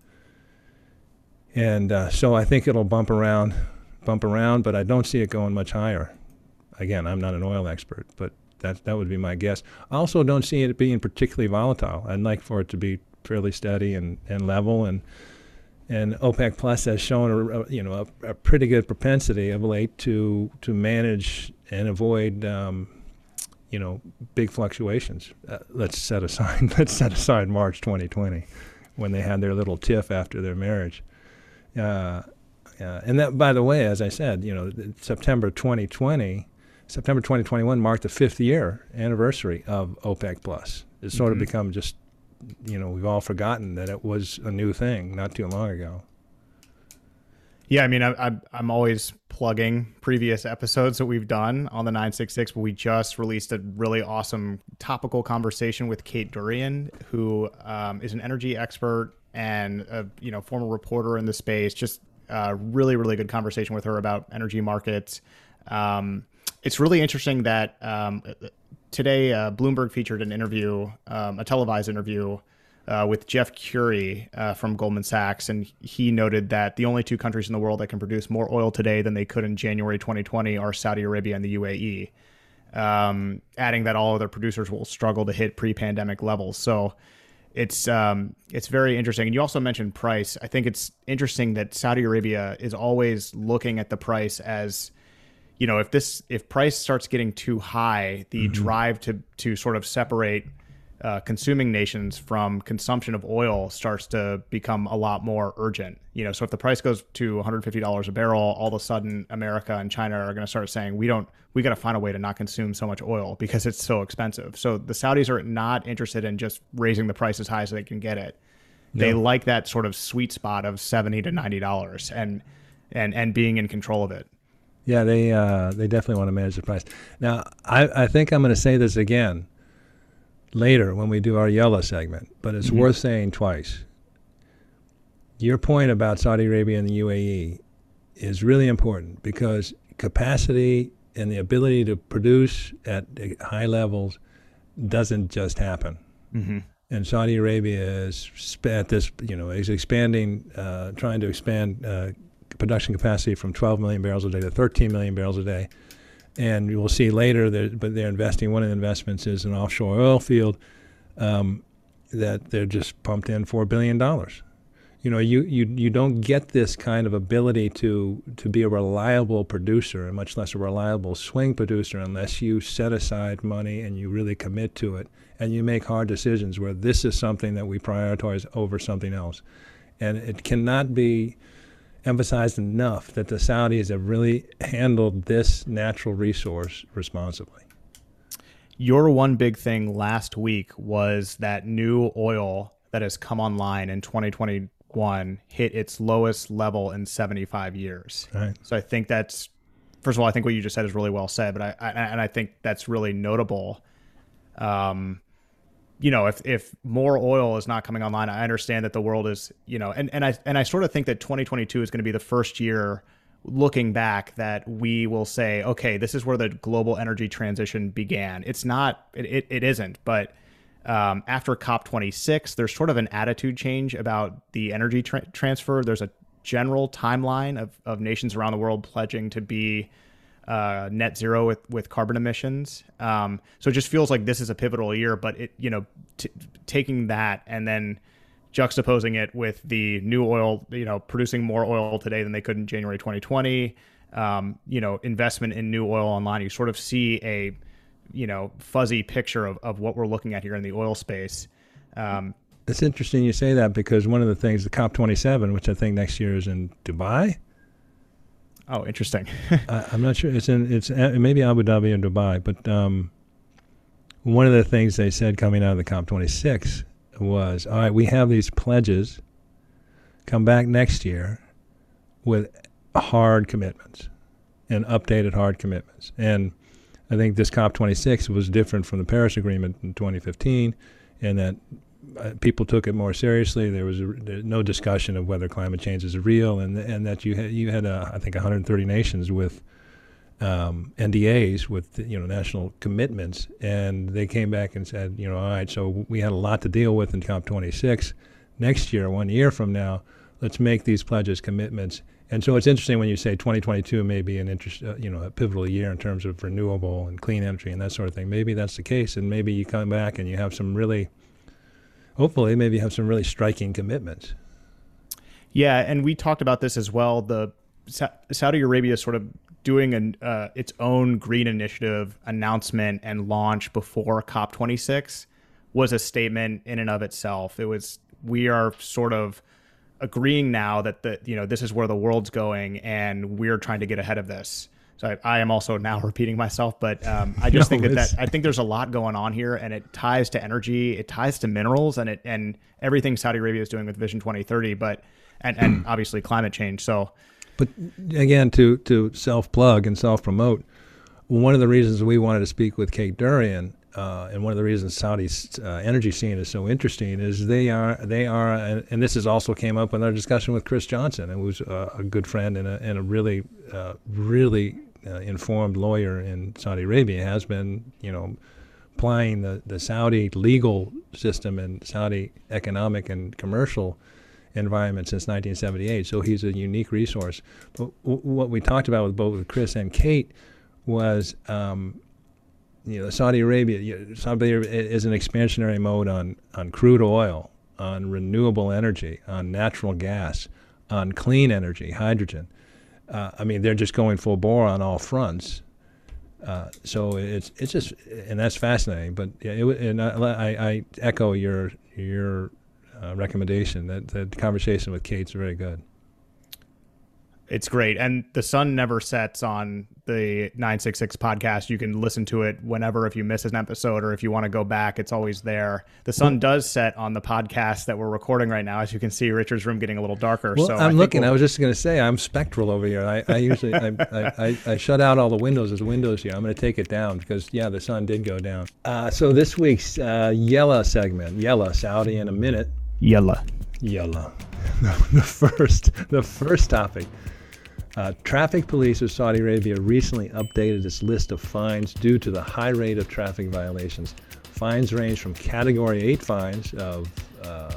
And uh, so I think it'll bump around, bump around, but I don't see it going much higher. Again, I'm not an oil expert, but that that would be my guess. I also don't see it being particularly volatile. I'd like for it to be fairly steady and, and level and and OPEC Plus has shown a, you know a, a, pretty good propensity of late to to manage and avoid um, you know big fluctuations. Uh, let's set aside let's set aside March 2020 when they had their little tiff after their marriage. Uh, uh, and that, by the way, as I said, you know, September 2020, September 2021 marked the fifth year anniversary of OPEC Plus. It's sort mm-hmm. of become just you know, we've all forgotten that it was a new thing not too long ago. Yeah, I mean, I, am always plugging previous episodes that we've done on the 966, but we just released a really awesome topical conversation with Kate Dourian, who um, is an energy expert and a you know former reporter in the space. Just a really, really good conversation with her about energy markets. Um, it's really interesting that um, today, uh, Bloomberg featured an interview, um, a televised interview uh, with Jeff Currie uh, from Goldman Sachs, and he noted that the only two countries in the world that can produce more oil today than they could in January 2020 are Saudi Arabia and the UAE. Um, adding that all other producers will struggle to hit pre-pandemic levels. So it's um, it's very interesting. And you also mentioned price. I think it's interesting that Saudi Arabia is always looking at the price as you know, if this if price starts getting too high, the mm-hmm. drive to to sort of separate uh, consuming nations from consumption of oil starts to become a lot more urgent. You know, so if the price goes to $150 a barrel, all of a sudden America and China are going to start saying we don't we got to find a way to not consume so much oil because it's so expensive. So the Saudis are not interested in just raising the price as high as they can get it. They like that sort of sweet spot of 70 to 90 dollars and and and being in control of it. Yeah, they uh, they definitely want to manage the price. Now, I, I think I'm going to say this again later when we do our Yella segment, but it's mm-hmm. worth saying twice. Your point about Saudi Arabia and the UAE is really important because capacity and the ability to produce at high levels doesn't just happen. Mm-hmm. And Saudi Arabia is at this, you know, is expanding, uh, trying to expand uh, production capacity from 12 million barrels a day to 13 million barrels a day. And you will see later that, but they're investing. One of the investments is an offshore oil field. Um, that they're just pumped in four billion dollars. You know, you, you you don't get this kind of ability to to be a reliable producer, and much less a reliable swing producer, unless you set aside money and you really commit to it, and you make hard decisions where this is something that we prioritize over something else, and it cannot be emphasized enough that the Saudis have really handled this natural resource responsibly. Your one big thing last week was that new oil that has come online in 2021 hit its lowest level in 75 years. Right. So I think that's first of all, I think what you just said is really well said, but I, I and I think that's really notable. Um, you know, if if more oil is not coming online, I understand that the world is, you know, and and I and I sort of think that 2022 is going to be the first year looking back that we will say, okay, this is where the global energy transition began. It's not, it, it, it isn't, but um, after COP26, there's sort of an attitude change about the energy tra- transfer. There's a general timeline of, of nations around the world pledging to be uh, net zero with, with carbon emissions. Um, so it just feels like this is a pivotal year, but it, you know, t- taking that and then juxtaposing it with the new oil, you know, producing more oil today than they could in January 2020. Um, you know, investment in new oil online, you sort of see a, you know, fuzzy picture of, of what we're looking at here in the oil space. Um, it's interesting you say that because one of the things, the COP27, which I think next year is in Dubai. Oh, interesting. I, am not sure. It's in it's uh, maybe Abu Dhabi or Dubai, but um, one of the things they said coming out of the COP26 was all right, we have these pledges. Come back next year with hard commitments and updated hard commitments. And I think this COP26 was different from the Paris Agreement in 2015 in that people took it more seriously. There was a, no discussion of whether climate change is real, and and that you had you had uh, I think 130 nations with um, NDAs with you know national commitments, and they came back and said, you know, all right, so we had a lot to deal with in COP26. Next year, one year from now, let's make these pledges, commitments. And so it's interesting when you say 2022 may be an interest, uh, you know, a pivotal year in terms of renewable and clean energy and that sort of thing. Maybe that's the case, and maybe you come back and you have some really, hopefully, maybe have some really striking commitments. Yeah, and we talked about this as well. The Saudi Arabia sort of doing an uh, its own green initiative announcement and launch before COP26 was a statement in and of itself. It was we are sort of agreeing now that the you know this is where the world's going and we're trying to get ahead of this. So I, I am also now repeating myself, but um, I just no, think that, that I think there's a lot going on here, and it ties to energy, it ties to minerals, and it and everything Saudi Arabia is doing with Vision 2030, but and and obviously climate change. So but again, to to self plug and self promote, one of the reasons we wanted to speak with Kate Dourian, uh, and one of the reasons Saudi's uh, energy scene is so interesting is they are they are, and, and, this has also came up in our discussion with Chris Johnson, who's uh, a good friend and a, and a really uh, really uh, informed lawyer in Saudi Arabia, has been you know applying the, the Saudi legal system and Saudi economic and commercial environment since 1978. So he's a unique resource. But w- what we talked about with both Chris and Kate was, um, you know, Saudi Arabia. Saudi Arabia is an expansionary mode on on crude oil, on renewable energy, on natural gas, on clean energy, hydrogen. Uh, I mean, they're just going full bore on all fronts. Uh, so it's it's just and that's fascinating. But yeah, it, and I, I echo your your uh, recommendation. That the conversation with Kate's very good. It's great, and the sun never sets on the 966 podcast. You can listen to it whenever if you miss an episode or if you want to go back, it's always there. The sun does set on the podcast that we're recording right now. As you can see, Richard's room getting a little darker. Well, so I'm I looking. We'll... I was just going to say I'm spectral over here. I, I usually I, I, I, shut out all the windows as windows here. I'm going to take it down because yeah, the sun did go down. Uh, so this week's uh, Yella segment, Yella Saudi in a minute. Yalla. Yalla. the first, the first topic. Uh, traffic police of Saudi Arabia recently updated its list of fines due to the high rate of traffic violations. Fines range from Category 8 fines of uh,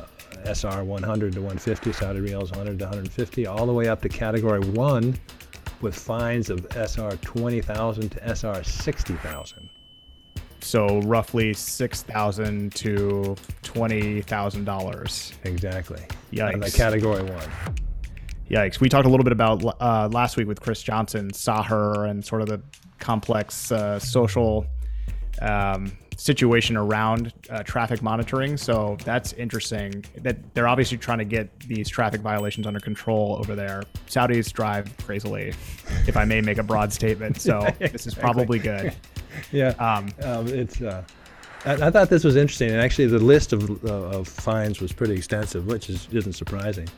SR 100 to 150, Saudi Riyals 100 to 150, all the way up to Category 1 with fines of SR 20,000 to SR 60,000. so roughly six thousand to twenty thousand dollars. Exactly. Yikes. The category one. Yikes. We talked a little bit about uh, last week with Chris Johnson, Saher, and sort of the complex uh, social um, situation around uh, traffic monitoring. So that's interesting that they're obviously trying to get these traffic violations under control over there. Saudis drive crazily, if I may make a broad statement. So Yeah, this is probably good. Yeah. Um, Um, it's. Uh, I, I thought this was interesting, and actually, the list of, uh, of fines was pretty extensive, which is, isn't surprising.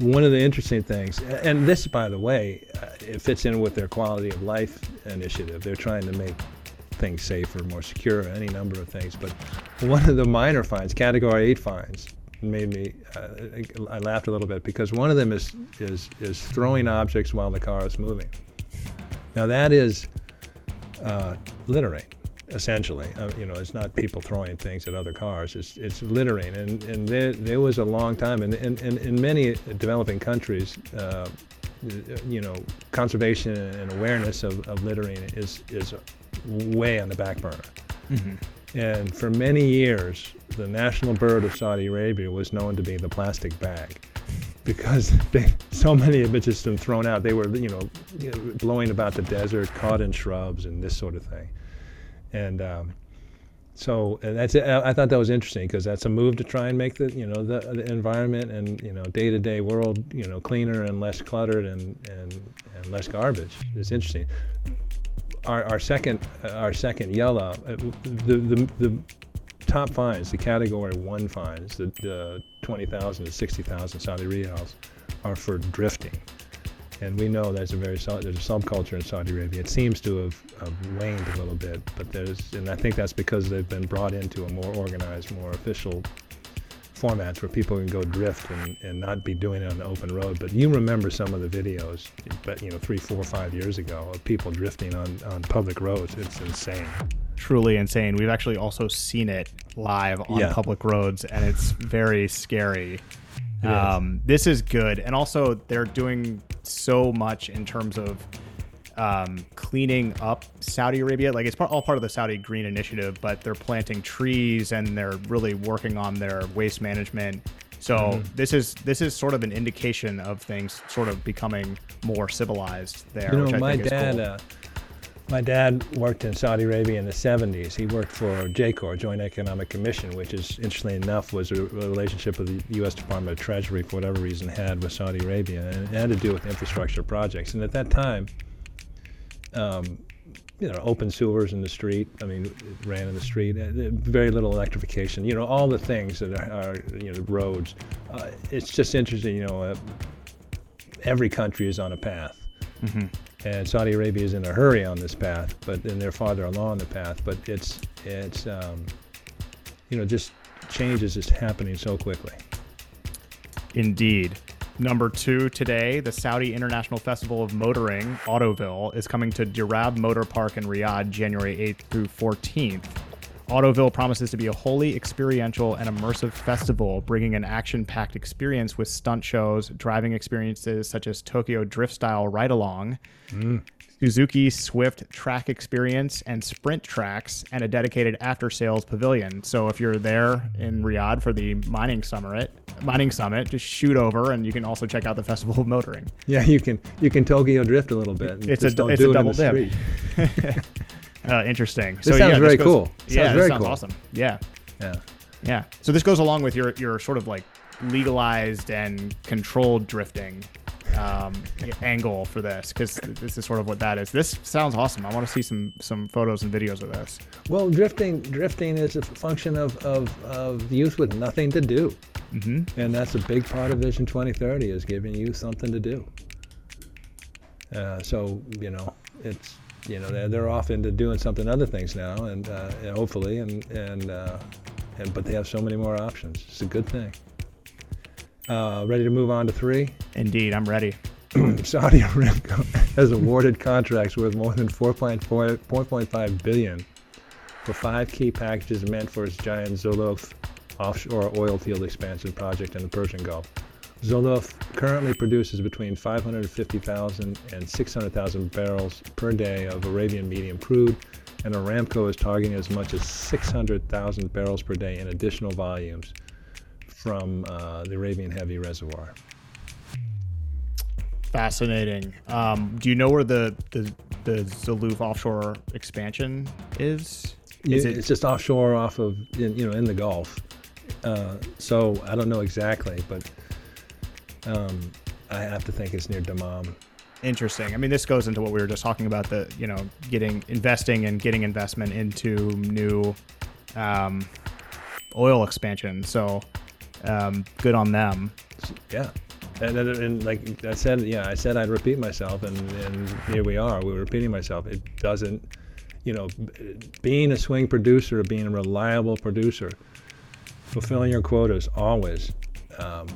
One of the interesting things, and this, by the way, uh, it fits in with their quality of life initiative. They're trying to make things safer, more secure, any number of things. But one of the minor fines, Category Eight fines, made me. Uh, I laughed a little bit because one of them is is is throwing objects while the car is moving. Now that is uh, littering, essentially. Uh, you know, it's not people throwing things at other cars. It's it's littering, and and there there was a long time, and in in, in many developing countries. Uh, you know, conservation and awareness of, of littering is is way on the back burner. And for many years, the national bird of Saudi Arabia was known to be the plastic bag, because they, so many of it just been thrown out. They were, you know, blowing about the desert, caught in shrubs, and this sort of thing. And um, so and that's I I thought that was interesting because that's a move to try and make the you know the, the environment and you know day to day world you know cleaner and less cluttered and and, and less garbage. It's interesting. Our, our second uh, our second Yella uh, the, the the top fines the category one fines the, the twenty thousand to sixty thousand Saudi riyals are for drifting. And we know there's a very there's a subculture in Saudi Arabia. It seems to have, have waned a little bit, but there's and I think that's because they've been brought into a more organized, more official formats where people can go drift and, and not be doing it on the open road. But you remember some of the videos, but you know, three, four, five years ago of people drifting on, on public roads. It's insane. truly insane. We've actually also seen it live on Yeah. public roads, and it's very scary. Is. Um, this is good, and also they're doing so much in terms of um, cleaning up Saudi Arabia. Like it's part, all part of the Saudi Green Initiative, but they're planting trees and they're really working on their waste management. So Mm-hmm. this is this is sort of an indication of things sort of becoming more civilized there. You know, my dad, cool. uh, my dad worked in Saudi Arabia in the 70s. He worked for JCOR, Joint Economic Commission, which is, interestingly enough, was a relationship with the U.S. Department of Treasury, for whatever reason, had with Saudi Arabia, and it had to do with infrastructure projects. And at that time, um, you know, open sewers in the street. I mean, it ran in the street. Very little electrification. You know, all the things that are, are you know, roads. Uh, it's just interesting. You know, uh, every country is on a path, and Saudi Arabia is in a hurry on this path, but then they're farther along the path. But it's it's um, you know just changes is happening so quickly. Indeed. Number two today, the Saudi International Festival of Motoring, Autoville, is coming to Dirab Motor Park in Riyadh January 8th through 14th. Autoville promises to be a wholly experiential and immersive festival, bringing an action packed experience with stunt shows, driving experiences such as Tokyo Drift Style Ride Along, mm. Suzuki Swift track experience and sprint tracks, and a dedicated after sales pavilion. So if you're there in Riyadh for the mining summit, mining summit, just shoot over, and you can also check out the Festival of Motoring. Yeah, you can you can Tokyo drift a little bit. and It's a- it's a do it in double dip. Uh, interesting. This sounds very goes- cool. Sounds yeah, very this sounds cool. awesome. Yeah, Yeah. yeah. So this goes along with your your sort of like legalized and controlled drifting um, angle for this because this is sort of what that is. This sounds awesome. I want to see some some photos and videos of this. Well, drifting drifting is a function of, of, of youth with nothing to do. Mm-hmm. And that's a big part of Vision 2030 is giving you something to do. Uh, so, you know, it's, you know, they're, they're off into doing something, other things now, and, uh, and hopefully, and, and, uh, and, but they have so many more options. It's a good thing. Uh, ready to move on to three? Indeed, I'm ready. Saudi Aramco has awarded contracts worth more than 4.4, 4.5 billion for five key packages meant for its giant Zuluf offshore oil field expansion project in the Persian Gulf. Zuluf currently produces between 550,000 and 600,000 barrels per day of Arabian medium crude, and Aramco is targeting as much as 600,000 barrels per day in additional volumes from uh, the Arabian heavy reservoir. Fascinating. Um, do you know where the the the offshore expansion is? Is it, it's just offshore, off of in, you know in the Gulf. Uh, so I don't know exactly, but um, I have to think it's near Dammam. Interesting. I mean, this goes into what we were just talking about the you know getting investing and getting investment into new um, oil expansion. So um, good on them. Yeah. And, and, like I said, yeah, I said I'd repeat myself, and, and here we are. We're repeating myself. It doesn't, you know, being a swing producer, being a reliable producer, fulfilling your quotas always, um,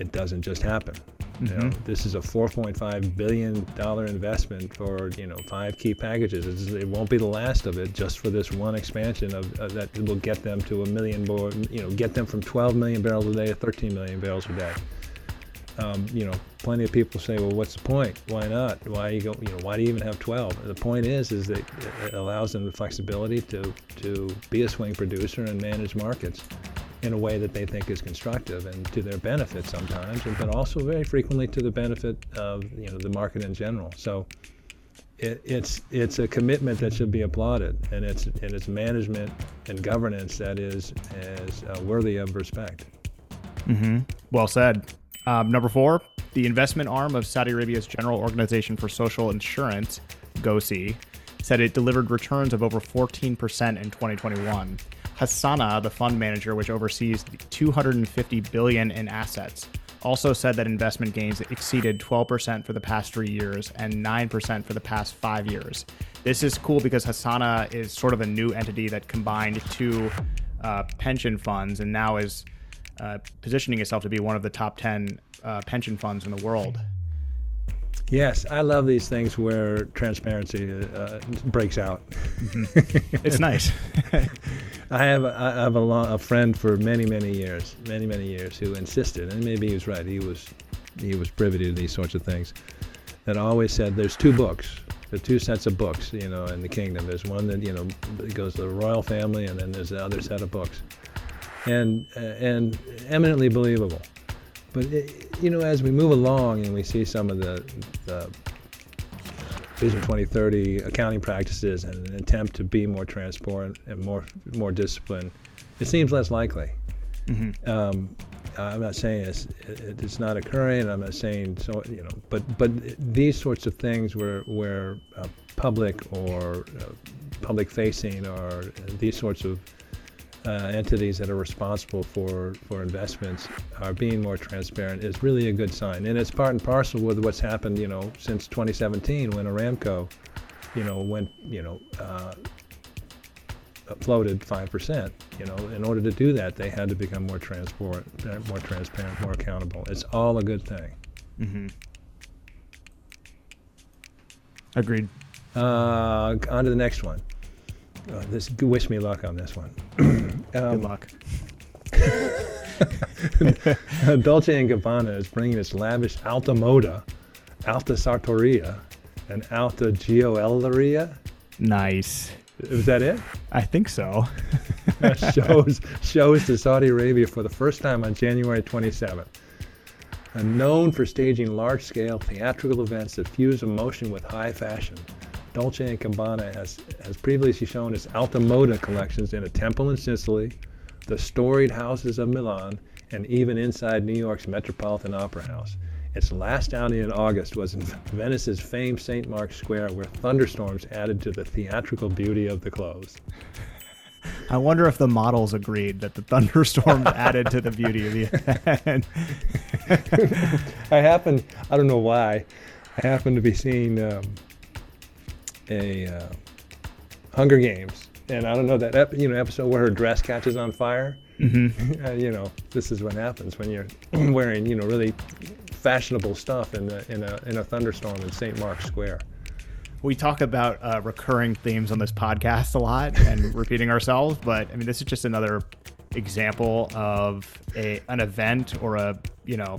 it doesn't just happen. Mm-hmm. You know, this is a 4.5 billion dollar investment for you know five key packages. It's, it won't be the last of it, just for this one expansion of, of that will get them to a million, more, you know, get them from 12 million barrels a day to 13 million barrels a day. Um, you know, plenty of people say, well, what's the point? Why not? Why you go? You know, why do you even have 12? The point is, is that it allows them the flexibility to to be a swing producer and manage markets in a way that they think is constructive and to their benefit sometimes, but also very frequently to the benefit of you know the market in general. So it, it's it's a commitment that should be applauded, and it's and it's management and governance that is is uh, worthy of respect. Mm-hmm. Well said. Um, number four, the investment arm of Saudi Arabia's General Organization for Social Insurance, GOSI, said it delivered returns of over 14% in 2021. Hassana, the fund manager which oversees 250 billion in assets, also said that investment gains exceeded 12% for the past 3 years and 9% for the past 5 years. This is cool because Hassana is sort of a new entity that combined two uh, pension funds and now is uh, positioning itself to be one of the top 10 uh, pension funds in the world. Yes, I love these things where transparency uh, breaks out. Mm-hmm. it's nice. I have a, I have a, long, a friend for many many years, many many years, who insisted, and maybe he was right. He was he was privy to these sorts of things. That always said, "There's two books. There's two sets of books, you know, in the kingdom. There's one that you know goes to the royal family, and then there's the other set of books." And uh, and eminently believable. But it, you know, as we move along and we see some of the, the Vision 2030 accounting practices and an attempt to be more transparent and more more disciplined, it seems less likely. Mm-hmm. Um, I'm not saying it's it's not occurring. I'm not saying so you know, but but these sorts of things where where uh, public or uh, public facing or these sorts of uh, entities that are responsible for, for investments are being more transparent is really a good sign. And it's part and parcel with what's happened, you know, since 2017 when Aramco, you know, went, you know, uh, floated 5%. You know, in order to do that, they had to become more transparent, more transparent, more accountable. It's all a good thing. Mm-hmm. Agreed. Uh, on to the next one. Uh, this wish me luck on this one. um, Good luck. Dolce and Gabbana is bringing its lavish Alta Moda, Alta Sartoria, and Alta Gioielleria. Nice. Is that it? I think so. shows shows to Saudi Arabia for the first time on January 27th. And known for staging large-scale theatrical events that fuse emotion with high fashion, Dolce & Gabbana has, has previously shown its Alta Moda collections in a temple in Sicily, the storied houses of Milan, and even inside New York's Metropolitan Opera House. Its last outing in August was in Venice's famed St. Mark's Square, where thunderstorms added to the theatrical beauty of the clothes. I wonder if the models agreed that the thunderstorms added to the beauty of the event. I happen, I don't know why, I happen to be seeing um, a uh, Hunger Games, and I don't know that ep- you know episode where her dress catches on fire. Mm-hmm. uh, you know, this is what happens when you're wearing you know really fashionable stuff in a, in a in a thunderstorm in St. Mark's Square. We talk about uh, recurring themes on this podcast a lot and repeating ourselves, but I mean, this is just another example of a an event or a you know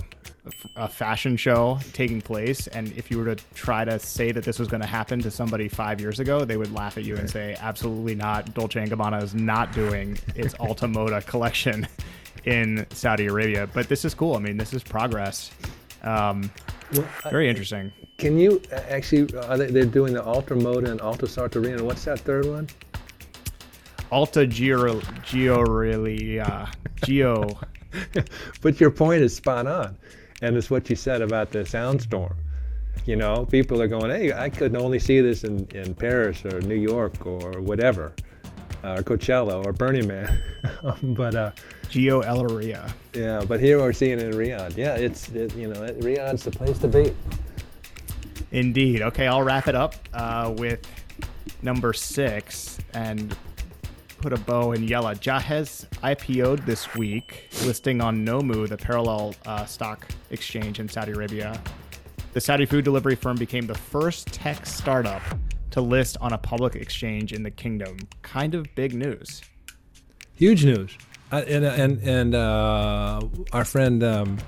a fashion show taking place and if you were to try to say that this was going to happen to somebody five years ago they would laugh at you and say absolutely not. Dolce & gabbana is not doing its alta moda collection in saudi arabia. But this is cool. I mean this is progress. Um, well, very interesting. Can you actually they, they're doing the alta moda and alta sartorina. What's that third one? Alta geo geo uh, geo but your point is spot on and it's what you said about the soundstorm. You know, people are going, hey, I could only see this in, in Paris or New York or whatever, uh, Coachella or Burning Man. but uh, Geo Elleria. Yeah, but here we're seeing it in Riyadh. Yeah, it's it, you know Riyadh's the place to be. Indeed. Okay, I'll wrap it up uh, with number six, and put a bow in Yella. Jahez IPO'd this week, listing on Nomu, the parallel uh, stock exchange in Saudi Arabia. The Saudi food delivery firm became the first tech startup to list on a public exchange in the kingdom. Kind of big news. Huge news. Uh, and and, and uh, our friend um,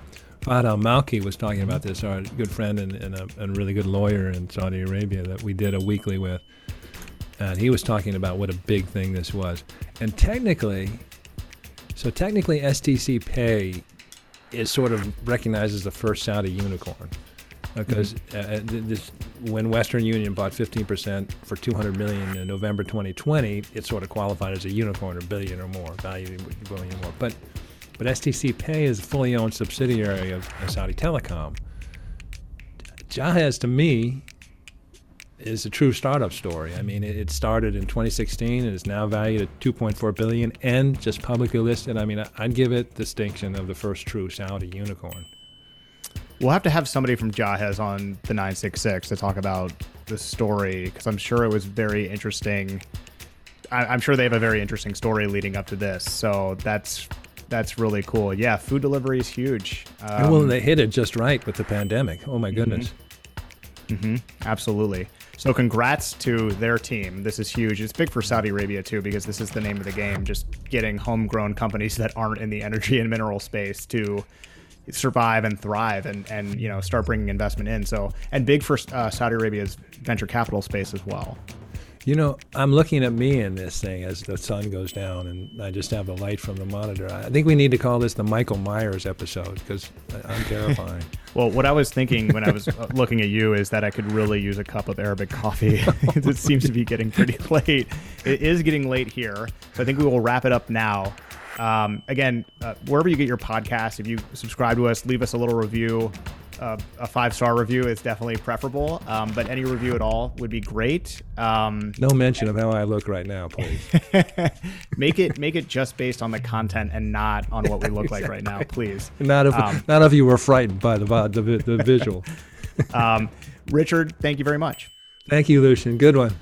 Fahd Al Malki was talking about this, our good friend and, and, a, and really good lawyer in Saudi Arabia that we did a weekly with and he was talking about what a big thing this was. And technically, so technically, STC Pay is sort of recognized as the first Saudi unicorn because mm-hmm. uh, uh this, when Western Union bought 15% for 200 million in November 2020, it sort of qualified as a unicorn or billion or more, value billion or more. But but STC Pay is a fully owned subsidiary of, of Saudi Telecom. Jahez, to me, is a true startup story. I mean, it, started in 2016 and is now valued at 2.4 billion and just publicly listed. I mean, I'd give it the distinction of the first true Saudi unicorn. We'll have to have somebody from Jahez on the 966 to talk about the story because I'm sure it was very interesting. I, am sure they have a very interesting story leading up to this. So that's that's really cool. Yeah, food delivery is huge. Um, well, they hit it just right with the pandemic. Oh my goodness. Mm-hmm. Mm-hmm. Absolutely. So congrats to their team. This is huge. It's big for Saudi Arabia too because this is the name of the game. Just getting homegrown companies that aren't in the energy and mineral space to survive and thrive and and you know start bringing investment in. So and big for uh, Saudi Arabia's venture capital space as well. You know, I'm looking at me in this thing as the sun goes down, and I just have the light from the monitor. I think we need to call this the Michael Myers episode because I'm terrifying. well, what I was thinking when I was uh, looking at you is that I could really use a cup of Arabic coffee. it seems to be getting pretty late. It is getting late here, so I think we will wrap it up now. Um, again, uh, wherever you get your podcast, if you subscribe to us, leave us a little review a, a five star review is definitely preferable, um, but any review at all would be great. Um, no mention of how I look right now, please. make it make it just based on the content and not on what we look exactly. like right now, please. Not if um, not if you were frightened by the the, the visual. Um, Richard, thank you very much. Thank you, Lucien. Good one.